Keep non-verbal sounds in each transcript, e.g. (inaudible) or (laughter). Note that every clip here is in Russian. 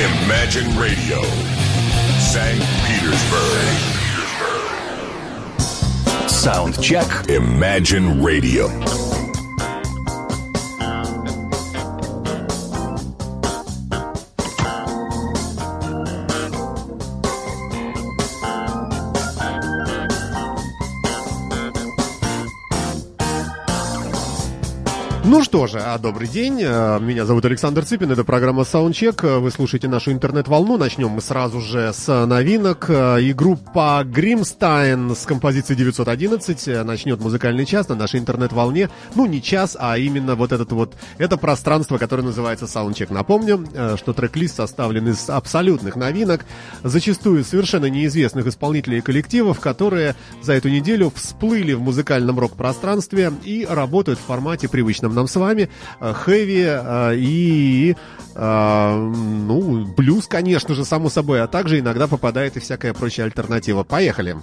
Imagine Radio, St. Petersburg. Sound check. Imagine Radio. Что же, а добрый день. Э, Меня зовут Александр Цыпин, это программа Soundcheck. Э, Вы слушаете нашу интернет-волну. Начнем мы сразу же с новинок. Э, И группа Гримстайн с композицией 911 э, начнет музыкальный час на нашей интернет-волне. Ну, не час, а именно вот этот вот, это пространство, которое называется Soundcheck. Напомню, что трек-лист составлен из абсолютных новинок, зачастую совершенно неизвестных исполнителей и коллективов, которые за эту неделю всплыли в музыкальном рок-пространстве и работают в формате привычном нам с вами, э, хэви э, и, э, ну, блюз, конечно же, само собой, а также иногда попадает и всякая прочая альтернатива. Поехали!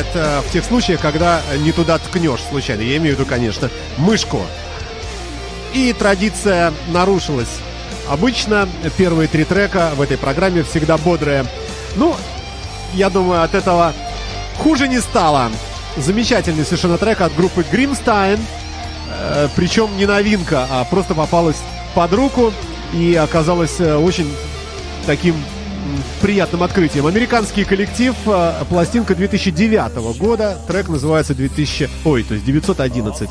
Бывает э, в тех случаях, когда не туда ткнешь случайно. Я имею в виду, конечно, мышку. И традиция нарушилась. Обычно первые три трека в этой программе всегда бодрые. Ну, я думаю, от этого хуже не стало. Замечательный совершенно трек от группы Гримстайн. Э, причем не новинка, а просто попалась под руку и оказалась э, очень таким приятным открытием. Американский коллектив, э, пластинка 2009 года, трек называется 2000, ой, то есть 911.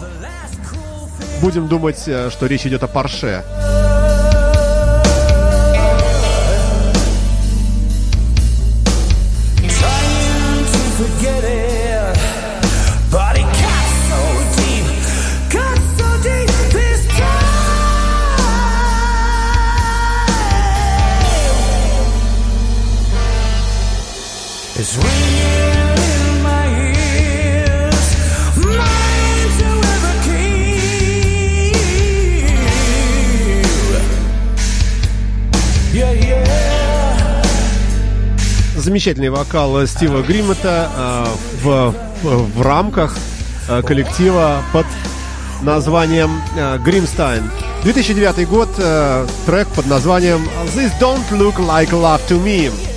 Будем думать, э, что речь идет о Порше. Замечательный вокал Стива Гриммета э, в, в рамках э, коллектива под названием э, Grimstein. 2009 год, трек под названием This Don't Look Like Love to Me.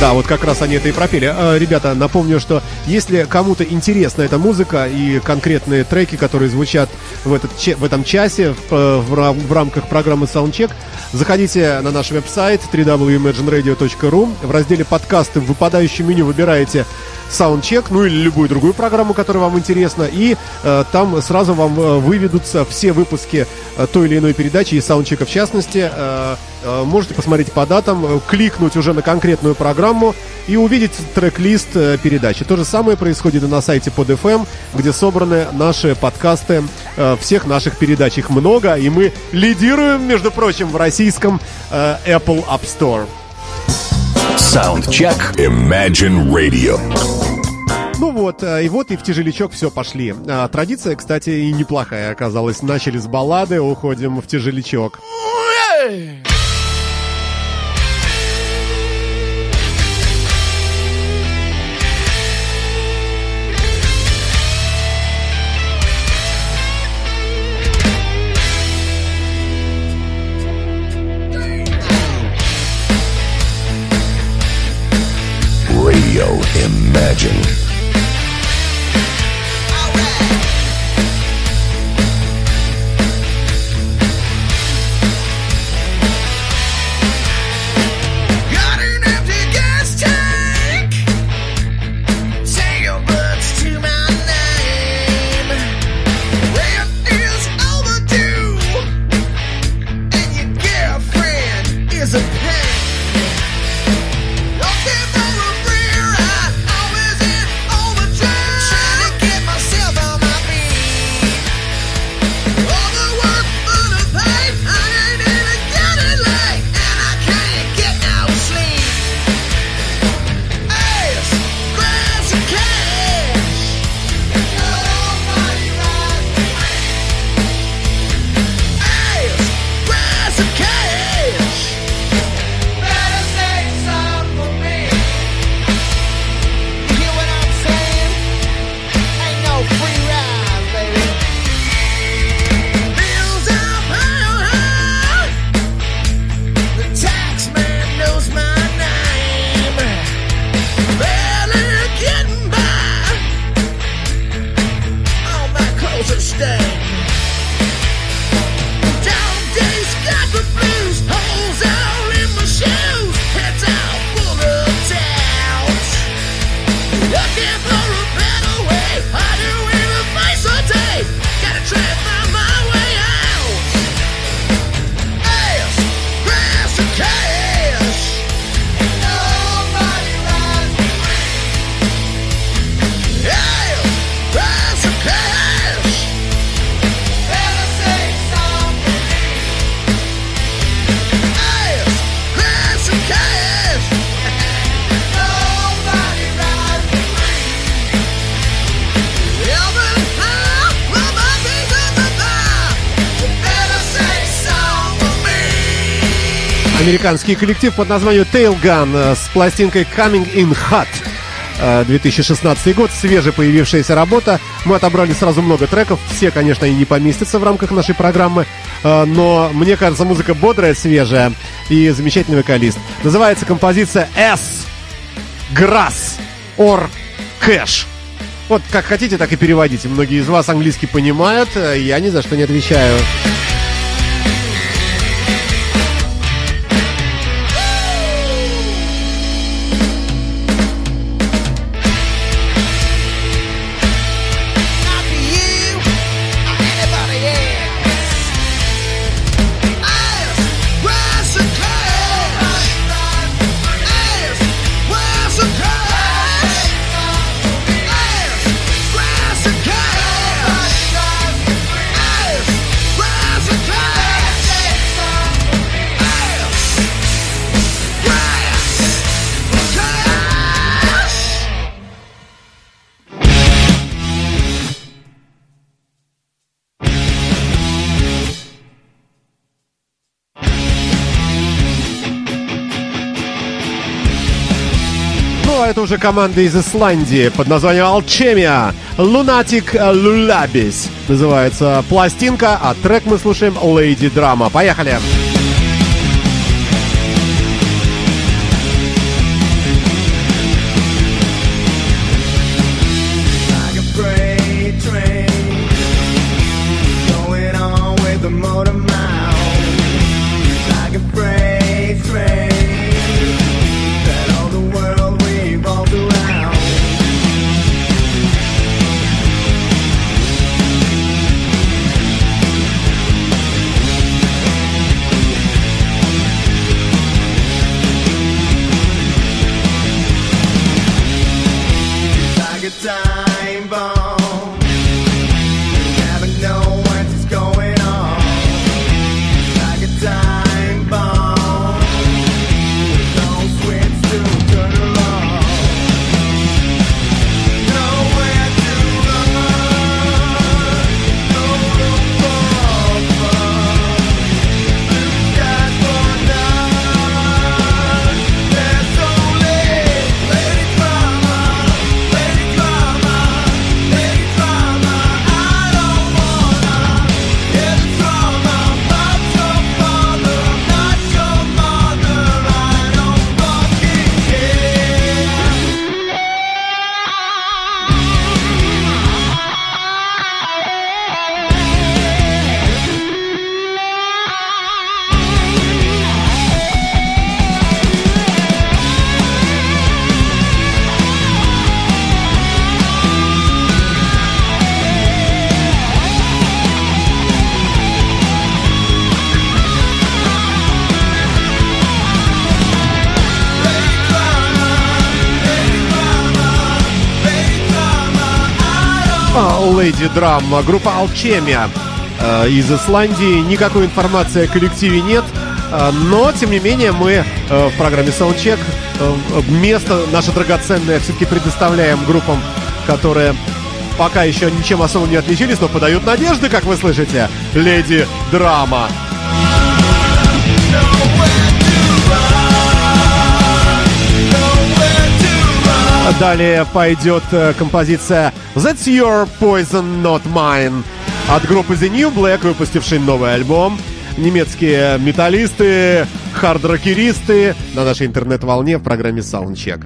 Да, вот как раз они это и пропели. Э, Ребята, напомню, что если кому-то интересна эта музыка и конкретные треки, которые звучат в, этот, в этом часе в, э, в рам- в рамках программы Soundcheck, заходите на наш веб-сайт www.imagineradio.ru. В разделе подкасты в выпадающем меню выбираете Soundcheck, ну или любую другую программу, которая вам интересна, и э, там сразу вам э, выведутся все выпуски той или иной передачи и Soundcheck в частности. Э, можете посмотреть по датам, э, кликнуть уже на конкретную программу и увидеть трек-лист э, передачи. То же самое происходит и на сайте под FM, где собраны наши подкасты э, всех наших передач. Их много, и мы лидируем, между прочим, в российском э, Apple App Store. Саундчек. Imagine Radio. Ну вот, э, и вот и в тяжелячок все пошли. А, Традиция, кстати, и неплохая оказалась. Начали с баллады, уходим в тяжелячок. Radio Imagine. Американский коллектив под названием Tailgun э, с пластинкой Coming in Hot. Э, 2016 год, свеже появившаяся работа. Мы отобрали сразу много треков. Все, конечно, и не поместятся в рамках нашей программы. Э, Но мне кажется, музыка бодрая, свежая и замечательный вокалист. Называется композиция S. Grass or Cash. Вот как хотите, так и переводите. Многие из вас английский понимают. э, Я ни за что не отвечаю. Это уже команда из Исландии под названием Alchemia. Lunatic Lullabies называется пластинка, а трек мы слушаем Lady Drama. Поехали! like Lady Drama, группа Alchemia э, из Исландии. Никакой информации о коллективе нет. э, Но, тем не менее, мы э, в программе Soundcheck э, место наше драгоценное все-таки предоставляем группам, которые пока еще ничем особо не отличились, но подают надежды, как вы слышите. Леди Драма. Далее пойдет э, композиция That's Your Poison Not Mine от группы The New Black, выпустившей новый альбом. Немецкие металлисты, хард-рокеристы на нашей интернет-волне в программе Soundcheck.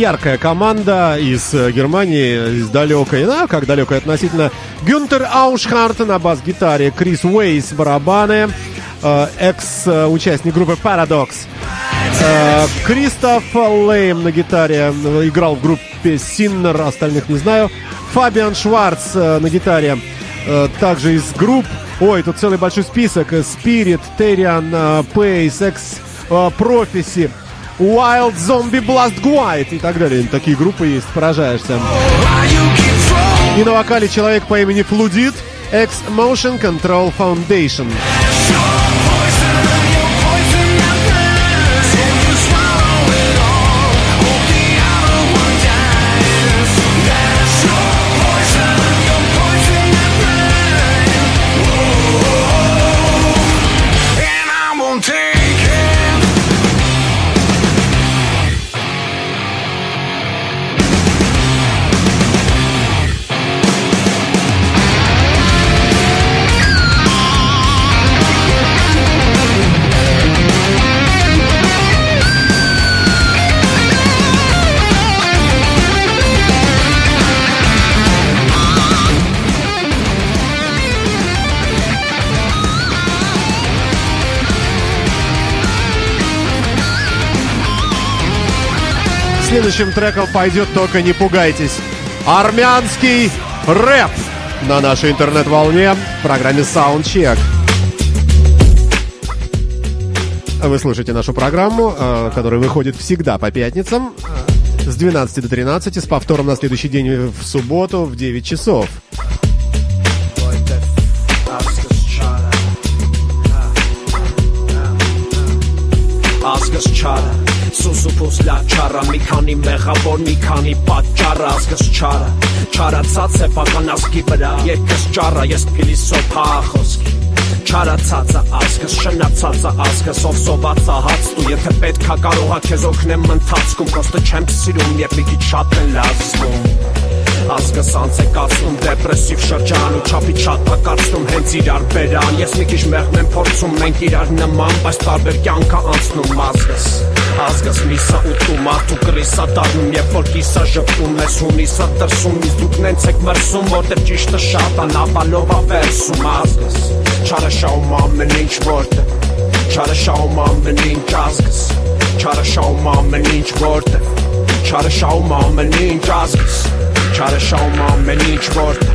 Яркая команда из э, Германии, из далекой, ну, как далекой относительно. Гюнтер Аушхарт на бас-гитаре, Крис Уэйс барабаны, э, экс-участник группы Paradox. Э, Кристоф Лейм на гитаре, э, играл в группе Синнер, остальных не знаю. Фабиан Шварц э, на гитаре, э, также из групп. Ой, тут целый большой список. Spirit, Terian, Pace, X, Prophecy, Wild Zombie Blast Guide и так далее. Такие группы есть, поражаешься. И на вокале человек по имени Флудит, X Motion Control Foundation. Следующим треком пойдет, только не пугайтесь. Армянский рэп на нашей интернет-волне в программе Soundcheck. Вы слушаете нашу программу, э, которая выходит всегда по пятницам э, с 12 до 13, с повтором на следующий день в субботу в 9 часов. Սուսուփուս լա չարը մի քանի մեղավոր մի քանի պատճառը ազգս չարը Չարացած սեփական ազգի վրա երկս ճառը ես փիլիսոփա խոսքի Չարացածը ազգս շնացածը ազգս ով սոված ահած դու եթե պետքա կարողա քեզ օգնեմ ընթացքում կոստը չեմ սիրում եւ մի քիչ շատ են լազվում Ազգս անց է կացնում դեպրեսիվ շրջան ու չափի շատ ակացնում հենց իրար բերան Ես մի քիչ մեղմ եմ փորձում մենք իրար նման բայց տարբեր կյանքա անցնում սկզբի սա ուտում Մարդու կրիսա տարում, երբ որ կիսա ժպտում Ես հունիսա տրսում, իս դուք նենց եք մրսում Որտև ճիշտը շատ անապալով ավերսում ազգս Չարը շահում ամեն ինչ որդը Չարը շահում ամեն ինչ ազգս Չարը շահում ամեն ինչ որդը Չարը շահում ամեն ինչ ազգս Չարը շահում ամեն ինչ որդը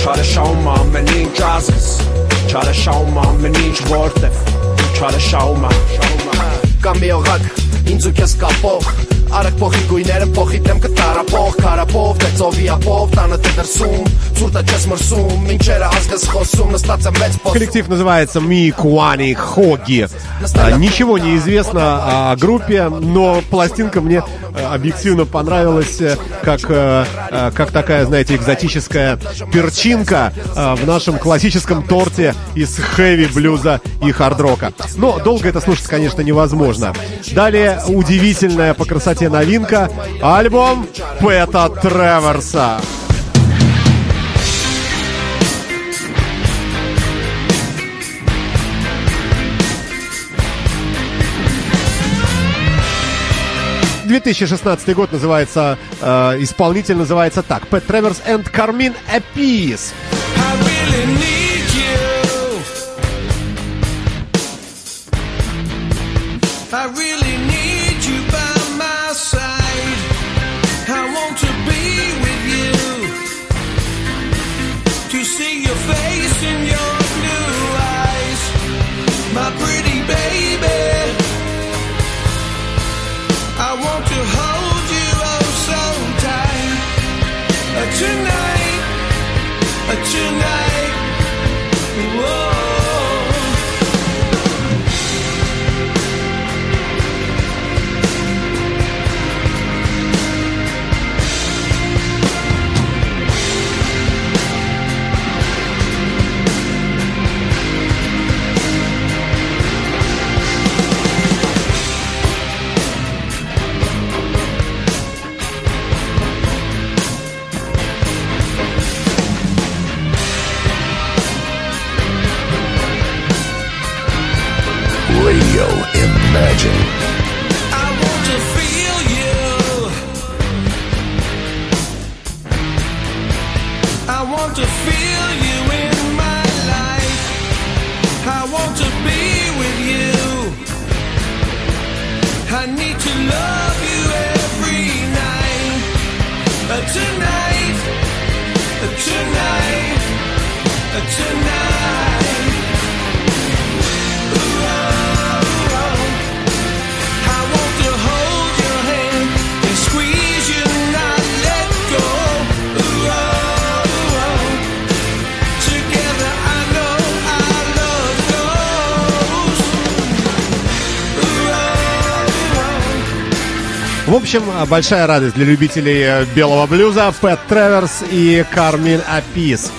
Չարը շահում ամեն ինչ ազգս Չարը շահում ամեն ինչ որդը Չարը շահում ամեն ինչ որդը Չարը շահում ամեն ինչ որդը Կամիողակ ինձ ու քեզ կապող Արեք փոխի գույները փոխի դեմքը տարապող Քարապով թե ծովի ապով տանը թե դրսում Ցուրտը չես մրսում ինչերը ազգս խոսում նստած եմ մեծ փոս Коллектив называется Микуани Хоги. А, Ничего не известно о группе, но пластинка мне э, объективно понравилась э, как, э, э, как такая, знаете, экзотическая перчинка э, в нашем классическом торте из хэви-блюза и хард-рока. Но долго это слушать, конечно, невозможно. Далее удивительная по красоте новинка — альбом Пэта Треворса. — 2016 год называется, э, исполнитель называется так. Пэт Треверс and Carmine Appice. I really tonight. Общем, большая радость для любителей э, белого блюза. Пэт Треверс и Кармин Апис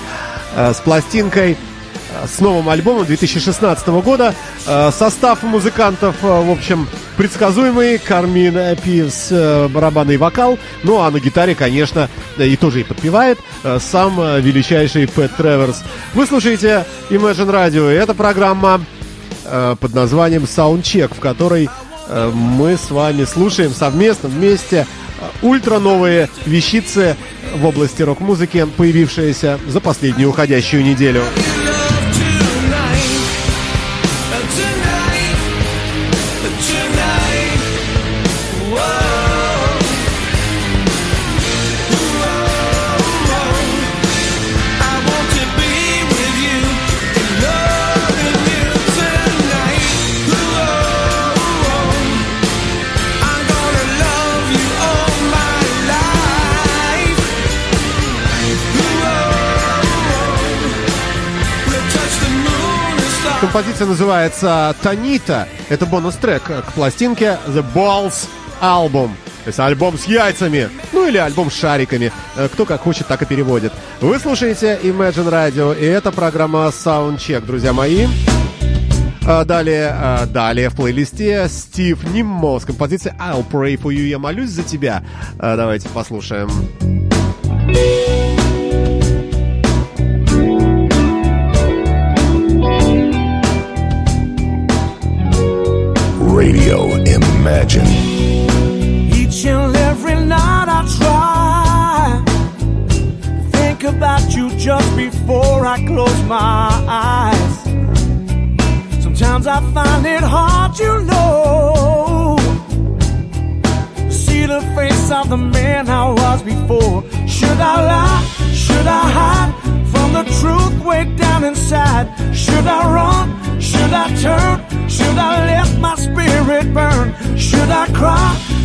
э, с пластинкой э, с новым альбомом 2016 года. Состав музыкантов, в общем, предсказуемый. Кармин Апис, э, барабанный вокал. Ну, а на гитаре, конечно, и тоже и подпевает сам величайший Пэт Треверс. Вы слушаете Imagine Radio, и это программа под названием Soundcheck, в которой мы с вами слушаем совместно вместе э, ультра новые вещицы в области рок-музыки, появившиеся за последнюю уходящую неделю. Композиция называется «Танита». Это бонус-трек к пластинке «The Balls Album». То есть альбом с яйцами, ну или альбом с шариками. Э, Кто как хочет, так и переводит. Вы слушаете Imagine Radio, и это программа Soundcheck, друзья мои. А Далее, а, далее в плейлисте Стив Ниммо с композицией I'll Pray For You, я молюсь за тебя. Давайте послушаем. Radio Imagine. Each and every night I try think about you just before I close my eyes. Sometimes I find it hard, you know, see the face of the man I was before. Should I lie? Should I hide from the truth way down inside? Should I run? Should I turn? Should I let my spirit burn? Should I cry?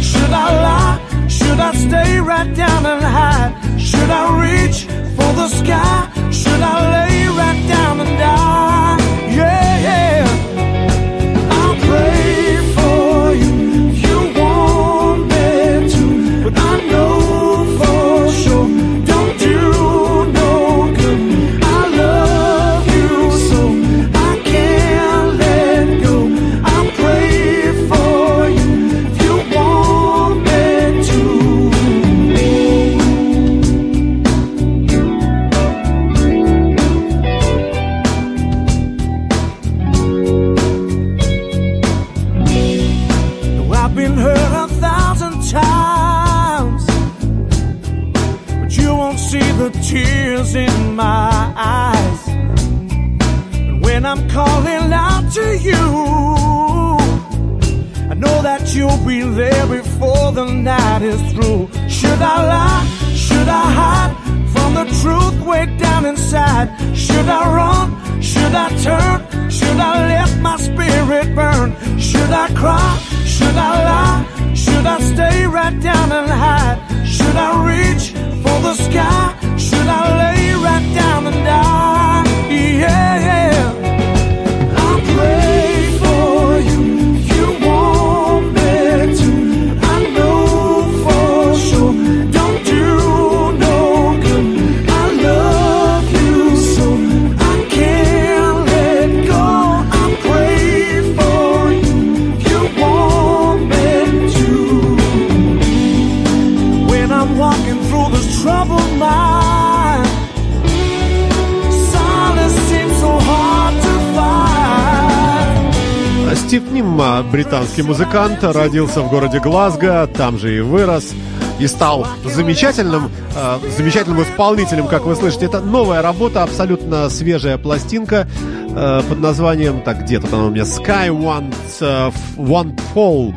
Стив Нимма, британский музыкант, родился в городе Глазго, там же и вырос. И стал замечательным, э, замечательным исполнителем, как вы слышите. Это новая работа, абсолютно свежая пластинка э, под названием, так где тут она у меня, Sky One, э, One Fall.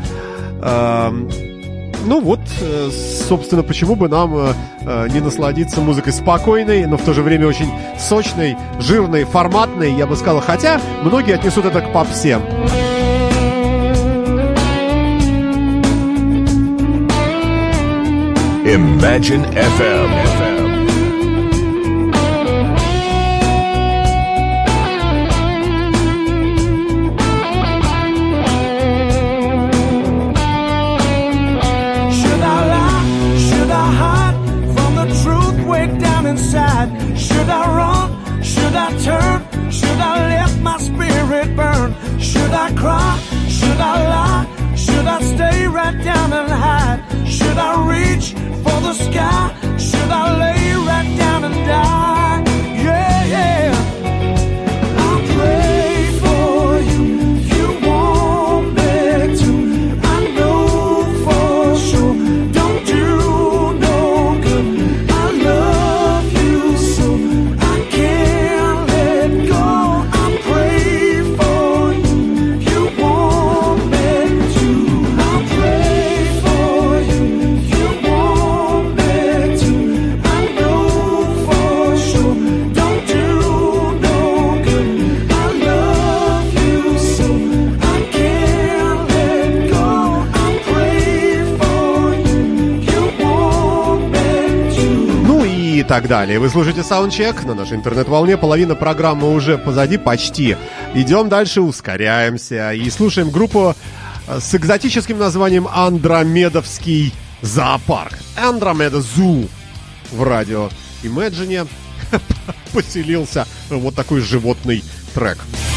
Э, ну вот, э, собственно, почему бы нам э, э, не насладиться музыкой спокойной, но в то же время очень сочной, жирной, форматной, я бы сказал. Хотя многие отнесут это к попсе. Imagine FM. Should I lie? Should I hide from the truth way down inside? Should I run? Should I turn? Should I let my spirit burn? Should I cry? Should I lie? Should I stay right down and hide? Should I reach for the sky? Should I lay right down and die? Yeah, yeah. Так далее. Вы слушаете Soundcheck на нашей интернет-волне. Половина программы уже позади, почти. Идем дальше, ускоряемся и слушаем группу э, с экзотическим названием Андромедовский зоопарк. Андромеда Зу в радио Imagine (laughs) поселился вот такой животный трек. A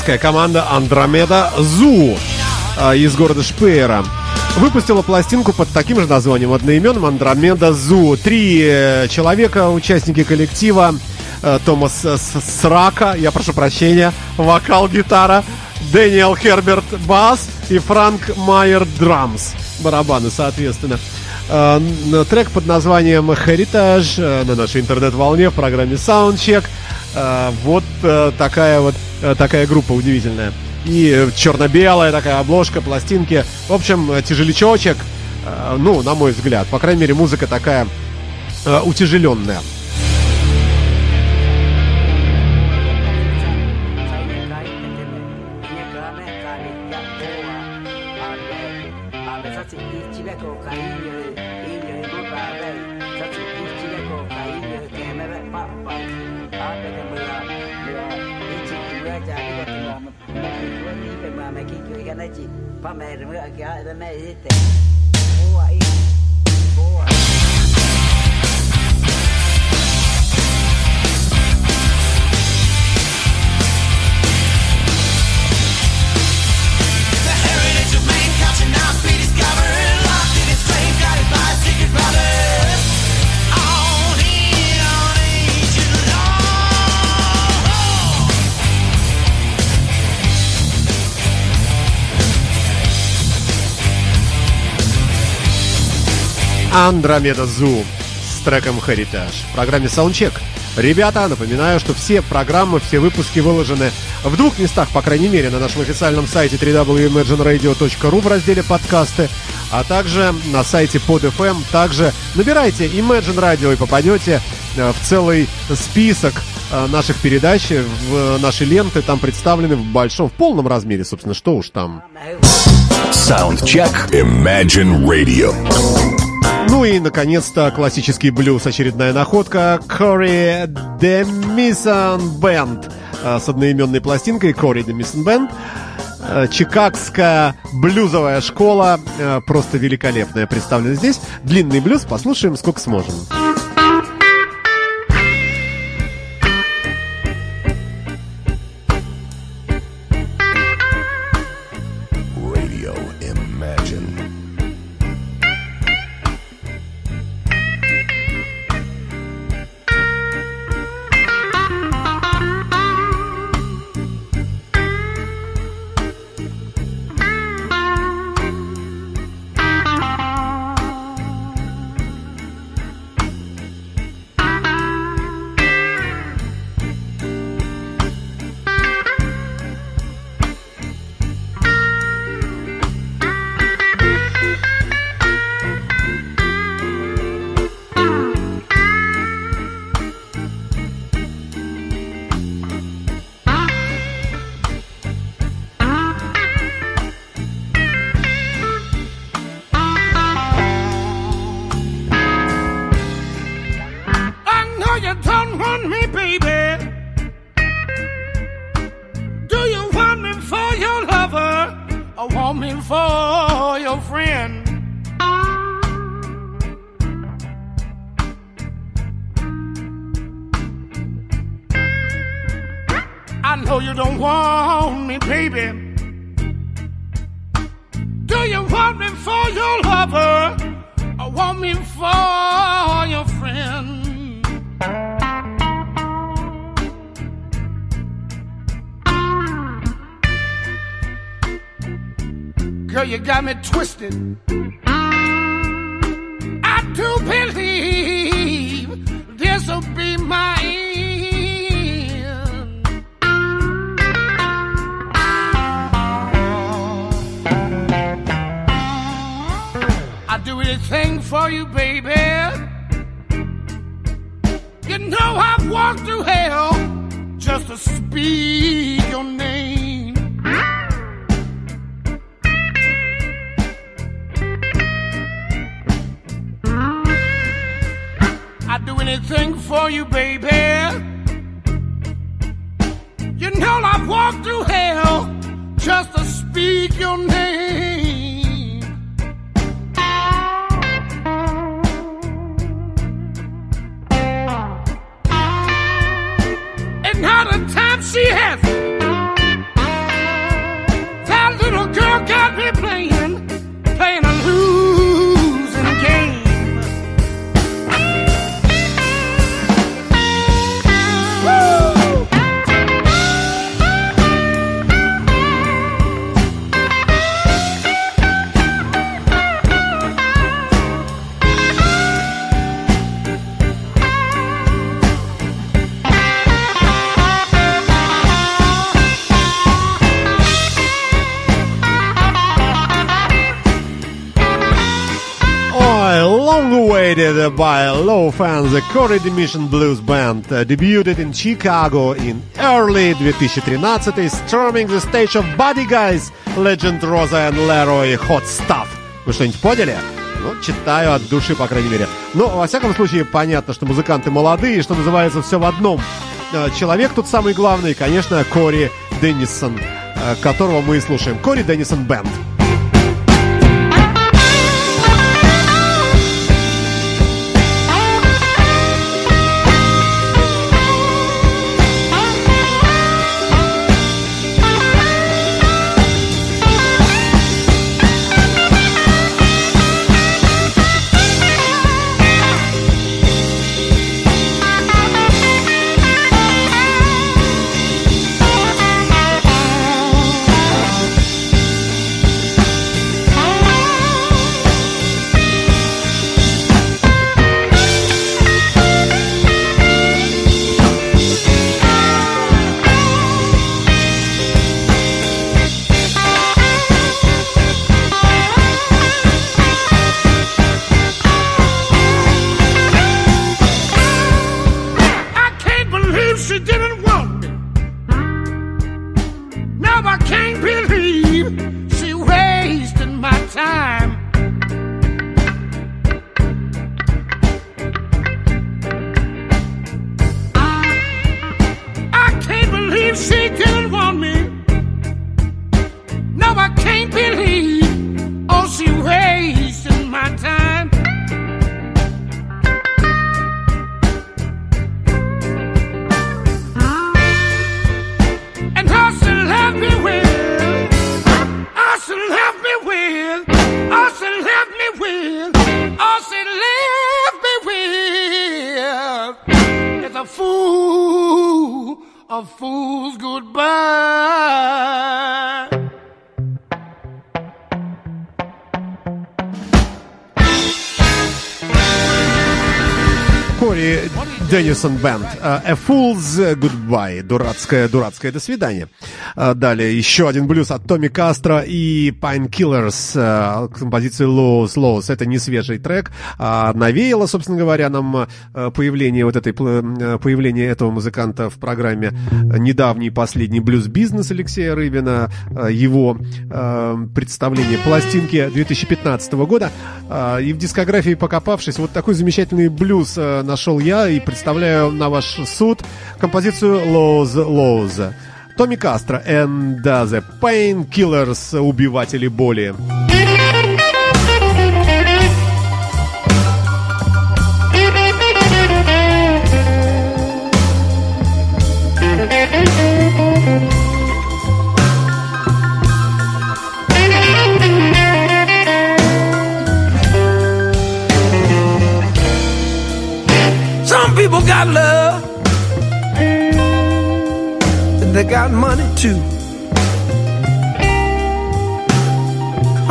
Немецкая команда Андромеда Зу а, из города Шпеера выпустила пластинку под таким же названием одноименным Андромеда Зу. Три э, человека, участники коллектива. Э, Томас Срака, я прошу прощения, вокал, гитара, Дэниел Херберт бас и Франк Майер драмс, барабаны, соответственно. Э, Трек под названием Heritage на нашей интернет-волне в программе Soundcheck. Вот такая вот такая группа удивительная. И э, черно-белая такая обложка, пластинки. В общем, э, тяжелячочек. Э, Ну, на мой взгляд. По крайней мере, музыка такая э, утяжеленная. Андромеда Зу с треком Heritage в программе Soundcheck. Ребята, напоминаю, что все программы, все выпуски выложены в двух местах, по крайней мере, на нашем официальном сайте www.imagineradio.ru в разделе подкасты, а также на сайте PodFM. Также набирайте Imagine Radio и попадете э, в целый список э, наших передач, в наши ленты там представлены в большом, в полном размере, собственно, что уж там. แม่ Саундчек. Imagine Radio. Ну и, наконец-то, классический блюз, очередная находка. Кори Демисон Бенд с одноименной пластинкой Кори Демисон Бенд. Э, Чикагская блюзовая школа, э, просто великолепная, представлена здесь. Длинный блюз, послушаем сколько сможем. You, baby. You know I've walked through hell just to speak by low fans, the Corey Dimission Blues Band uh, debuted in Chicago in early 2013, storming the stage of Buddy Guys, Legend Rosa and Leroy Hot Stuff. Вы что-нибудь поняли? Ну, читаю от души, по крайней мере. Но, во всяком случае, понятно, что музыканты молодые, что называется, все в одном. Э, Человек тут самый главный, конечно, Кори Деннисон, э, которого мы и слушаем. Кори Деннисон Бенд. Кори Деннисон Бенд. А, A Fool's Goodbye. Дурацкое, дурацкое до свидания. А, Далее еще один блюз от Томми Кастро и Painkillers. а, Композиция Lows Lows. Это не свежий трек. а навеяло, собственно говоря, нам появление вот этой, появление этого музыканта в программе недавний последний блюз-бизнес Алексея Рыбина. Его представление пластинки 2015 года. И в дискографии покопавшись, вот такой замечательный блюз нашел я и представляю на ваш суд композицию Lows Lows. Томми Кастро and the Painkillers, убиватели боли. People got love, and they got money too.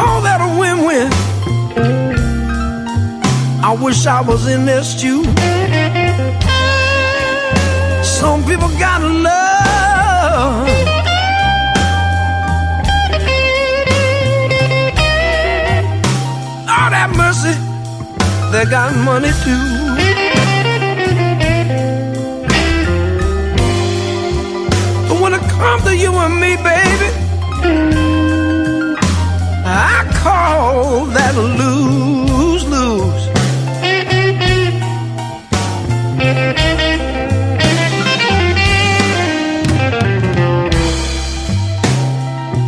All that a win-win. I wish I was in their stew. Some people got love. Mercy, they got money too. To you and me, baby, I call that lose lose.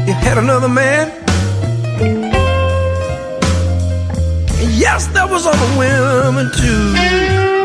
You had another man. Yes, there was other women too.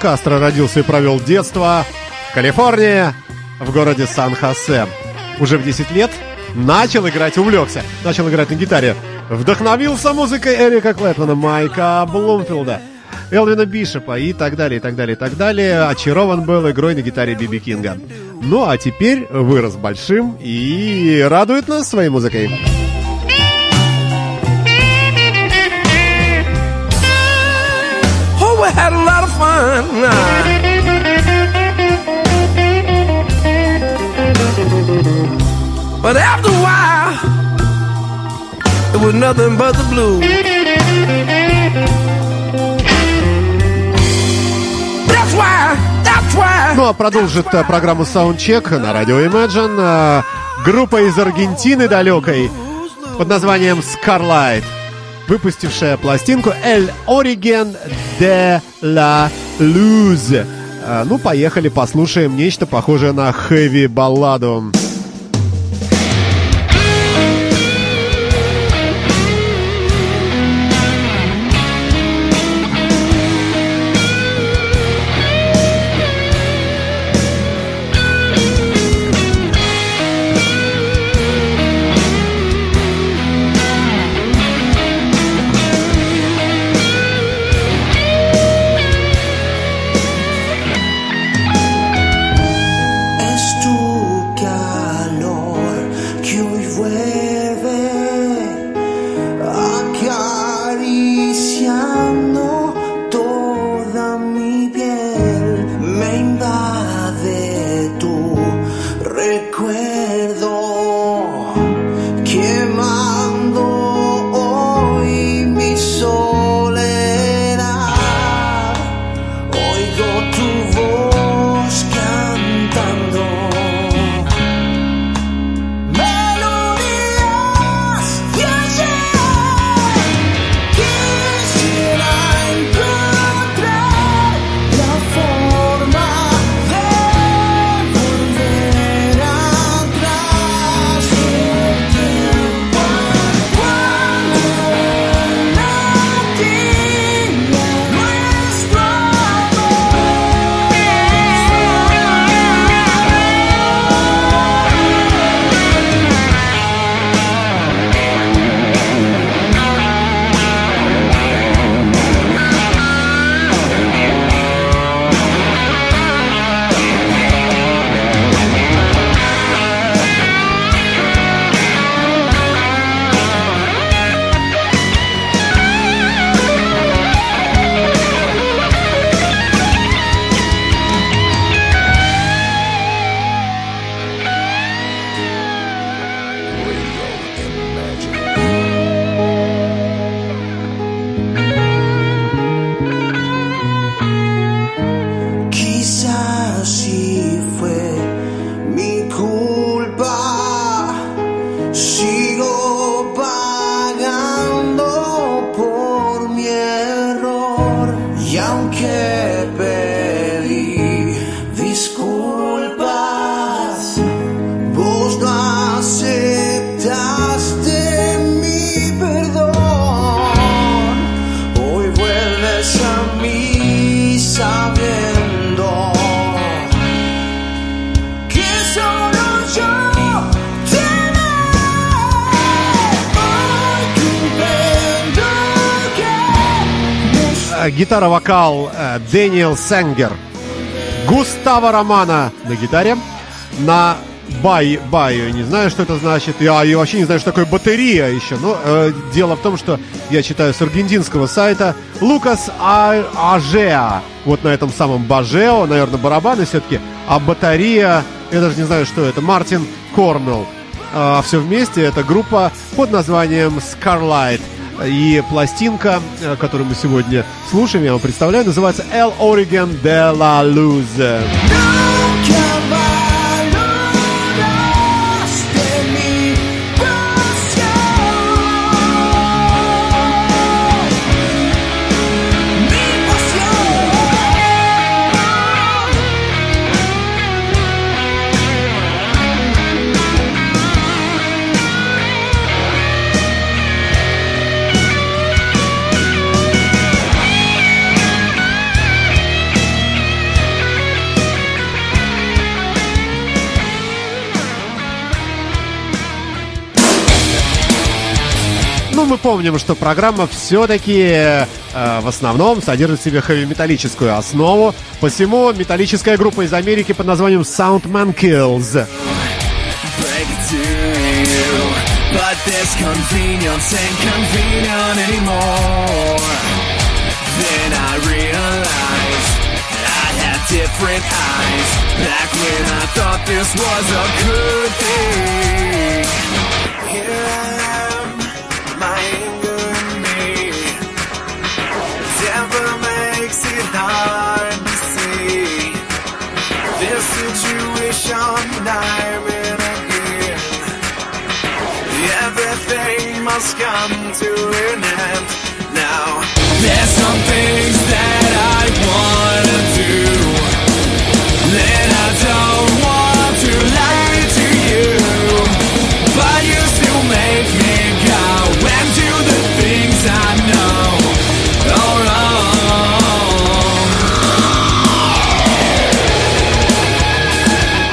Кастро родился и провел детство в Калифорнии, в городе Сан-Хосе. Уже в 10 лет начал играть, увлекся, начал играть на гитаре Вдохновился музыкой Эрика Клэптона, Майка Блумфилда, Элвина Бишопа и так далее, и так далее, и так далее. Очарован был игрой на гитаре Биби Кинга. Ну а теперь вырос большим и радует нас своей музыкой. Oh, we had a lot of fun. But after a while, it was nothing but the blues. That's why, that's why. Ну а продолжит э, программу Soundcheck на радио Imagine э, группа из Аргентины далекой под названием Scarlight, выпустившая пластинку El Origen de la Luz. Э, Ну, поехали, послушаем нечто похожее на хэви-балладу. Es Гитара-вокал э, Дэниел Сенгер. Густаво Романа на гитаре. На бай, баю, не знаю, что это значит. Я, я вообще не знаю, что такое батарея еще. Но э, дело в том, что я читаю с аргентинского сайта Лукас А- Ажеа. Вот на этом самом Бажео, наверное, барабаны все-таки. А батарея, я даже не знаю, что это, Мартин Корнелл. А все вместе это группа под названием Scarlight. И пластинка, э, которую мы сегодня слушаем, я вам представляю, называется El Origen de la Luz. Мы помним, что программа все-таки в основном содержит в себе хэви-металлическую основу. Посему металлическая группа из Америки под названием Soundman Kills. different eyes back when I thought this was a good thing. Hard to see this situation I'm in again. Everything must come to an end now. There's some things that I wanna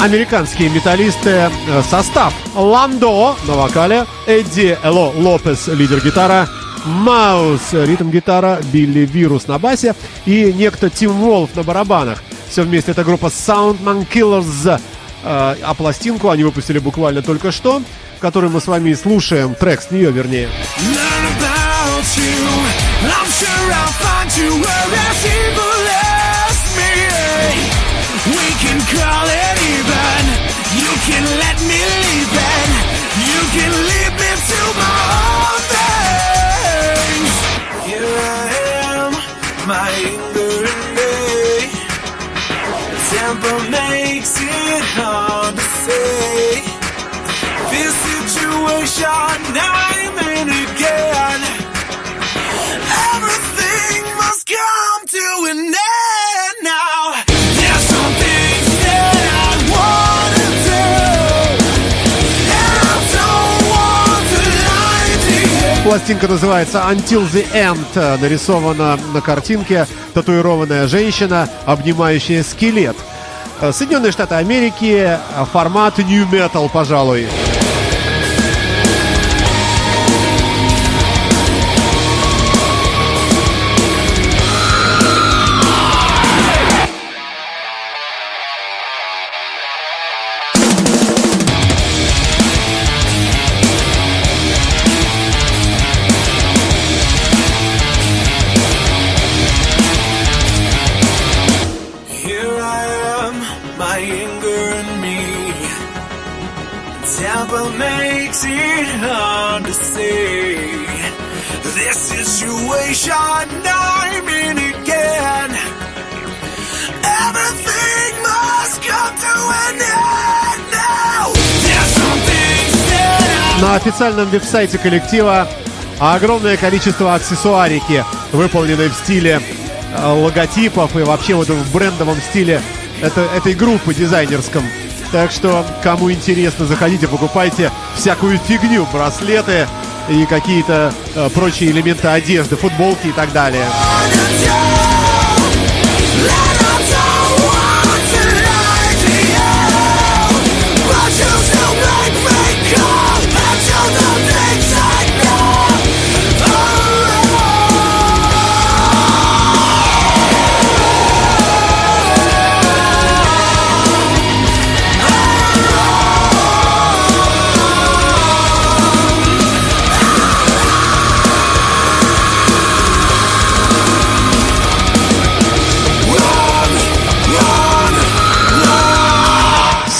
Американские металлисты, э, состав Ландо на вокале, Эдди Эло Лопес, лидер гитара, Маус, ритм-гитара, Билли Вирус на басе и некто Тим Волф на барабанах. Все вместе это группа Soundman Killers. Э, А пластинку они выпустили буквально только что, которую мы с вами и слушаем, трек с нее вернее. sure I'll find you as evil can let me leave it. You can leave me to my own things. Here I am, my anger in me. Temper makes it hard to say this situation I'm Пластинка называется Until the End. Нарисована на картинке татуированная женщина, обнимающая скелет. Э, Соединенные Штаты Америки, э, формат New Metal, пожалуй. На официальном веб-сайте коллектива огромное количество аксессуарики, выполненной в стиле э, логотипов и вообще вот в брендовом стиле это, этой группы дизайнерском. Так что, кому интересно, заходите, покупайте всякую фигню, браслеты и какие-то э, прочие элементы одежды, футболки и так далее.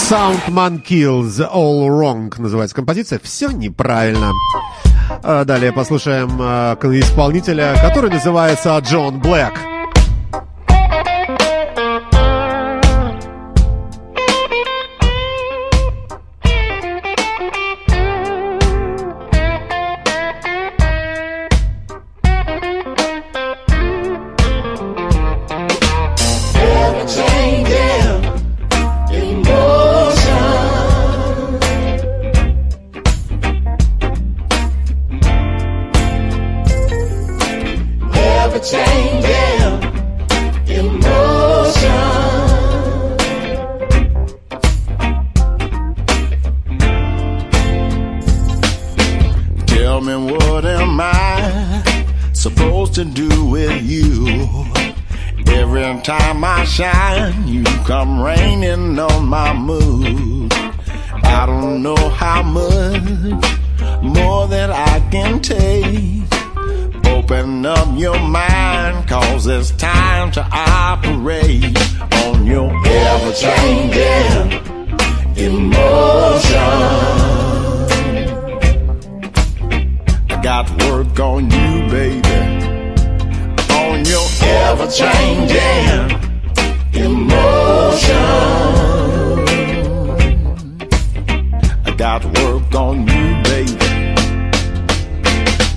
Soundman Kills All Wrong называется композиция. Все неправильно. А Далее послушаем а, исполнителя, который называется Джон Блэк. Changing emotion. I got work on you, baby. On your ever changing emotion. I got work on you, baby.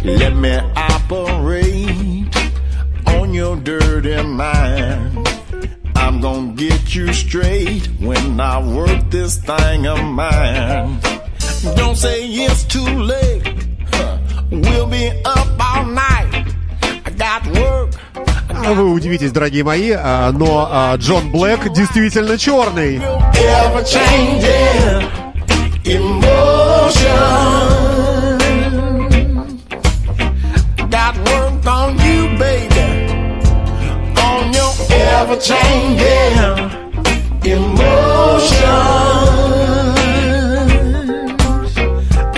Let me operate on your dirty mind. I'm gonna get you straight when I work this thing of mine. Don't say it's too late. Huh. We'll be up all night. I got work. А Вы удивитесь, дорогие мои, а, но а, Джон Блэк действительно черный. Ever changing emotion. Ever changing emotion.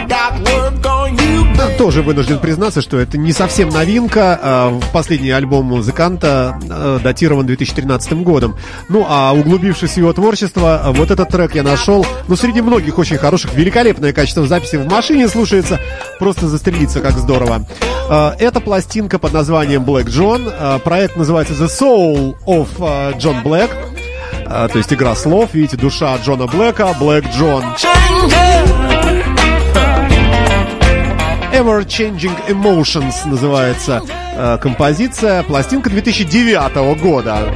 Got work on you, baby. Тоже вынужден признаться, что это не совсем новинка. А, Последний альбом музыканта а, датирован 2013 годом. Ну, а углубившись в его творчество, вот этот трек я нашел. Ну, среди многих очень хороших, великолепное качество записи в машине слушается. Просто застрелиться, как здорово. А, Это пластинка под названием Black John. А, Проект называется The Soul of а, John Black. То есть игра слов, видите, душа Джона Блэка, Black John. Ever Changing Emotions называется композиция. Пластинка 2009 года.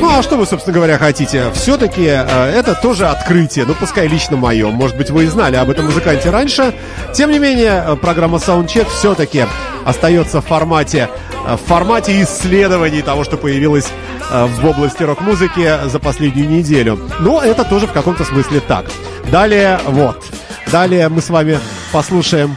Ну а что вы, собственно говоря, хотите? Все-таки это тоже открытие, ну пускай лично мое. Может быть, вы и знали об этом музыканте раньше. Тем не менее, э, программа Soundcheck все-таки остается в формате, э, в формате исследований того, что появилось э, в области рок-музыки за последнюю неделю. Но это тоже в каком-то смысле так. Далее, вот. Далее мы с вами послушаем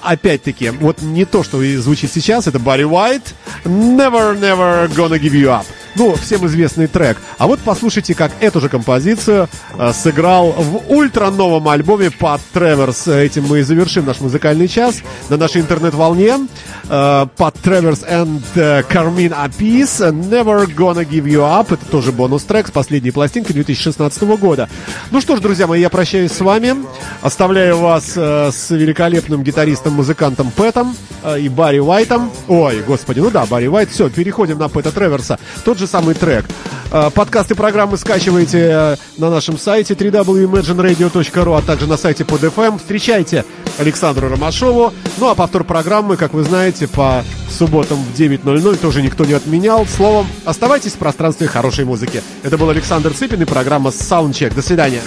опять-таки, вот не то, что звучит сейчас, это Барри Уайт, Never, Never Gonna Give You Up. Ну, всем известный трек. А вот послушайте, как эту же композицию э, сыграл в ультра новом альбоме Пат Треверс. Этим мы и завершим наш музыкальный час на нашей интернет-волне. Э, Пат Треверс and э, Carmine Apis Never Gonna Give You Up. Это тоже бонус-трек с последней пластинки 2016 года. Ну что ж, друзья мои, я прощаюсь с вами. Оставляю вас э, с великолепным гитаристом-музыкантом Пэтом э, и Барри Уайтом. Ой, господи, ну да, Барри Уайт. Все, переходим на Пэта Треверса. Тот же самый трек. Э, Подкасты программы скачивайте э, на нашем сайте www.imagineradio.ru, а также на сайте под FM. Встречайте Александру Ромашову. Ну а повтор программы, как вы знаете, по субботам в 9.00 тоже никто не отменял. Словом, оставайтесь в пространстве хорошей музыки. Это был Александр Цыпин и программа Soundcheck. До свидания.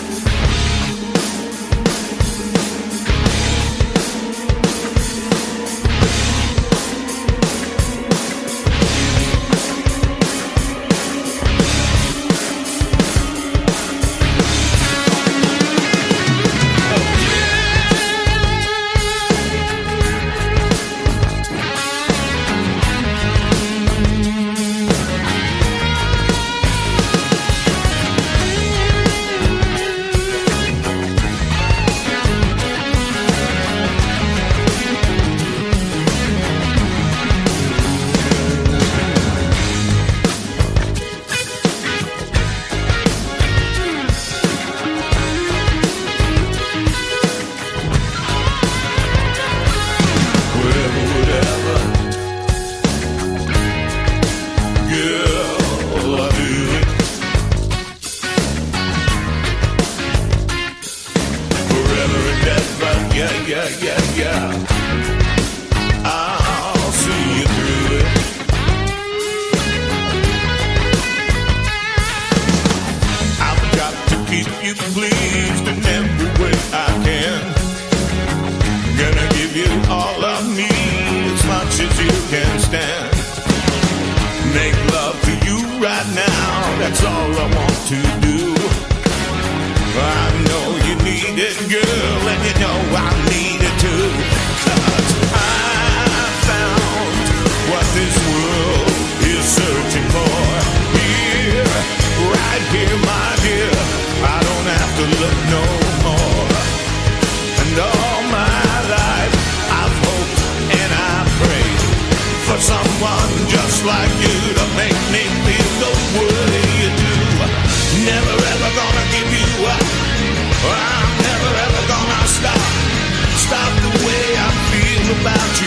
About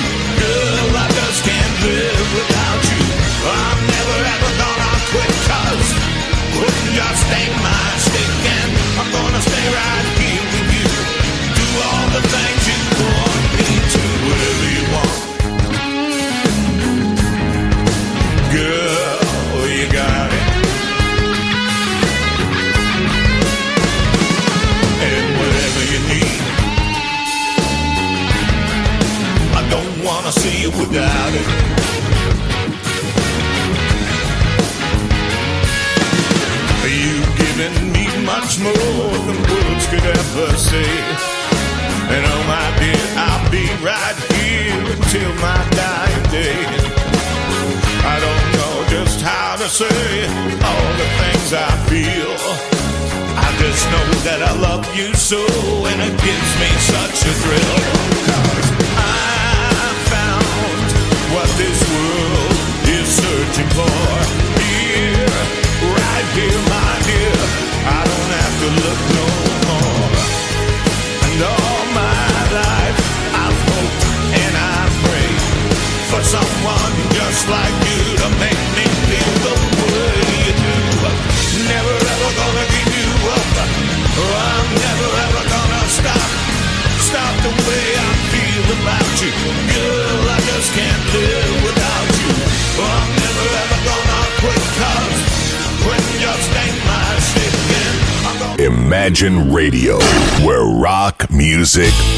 Imagine Radio, where rock music.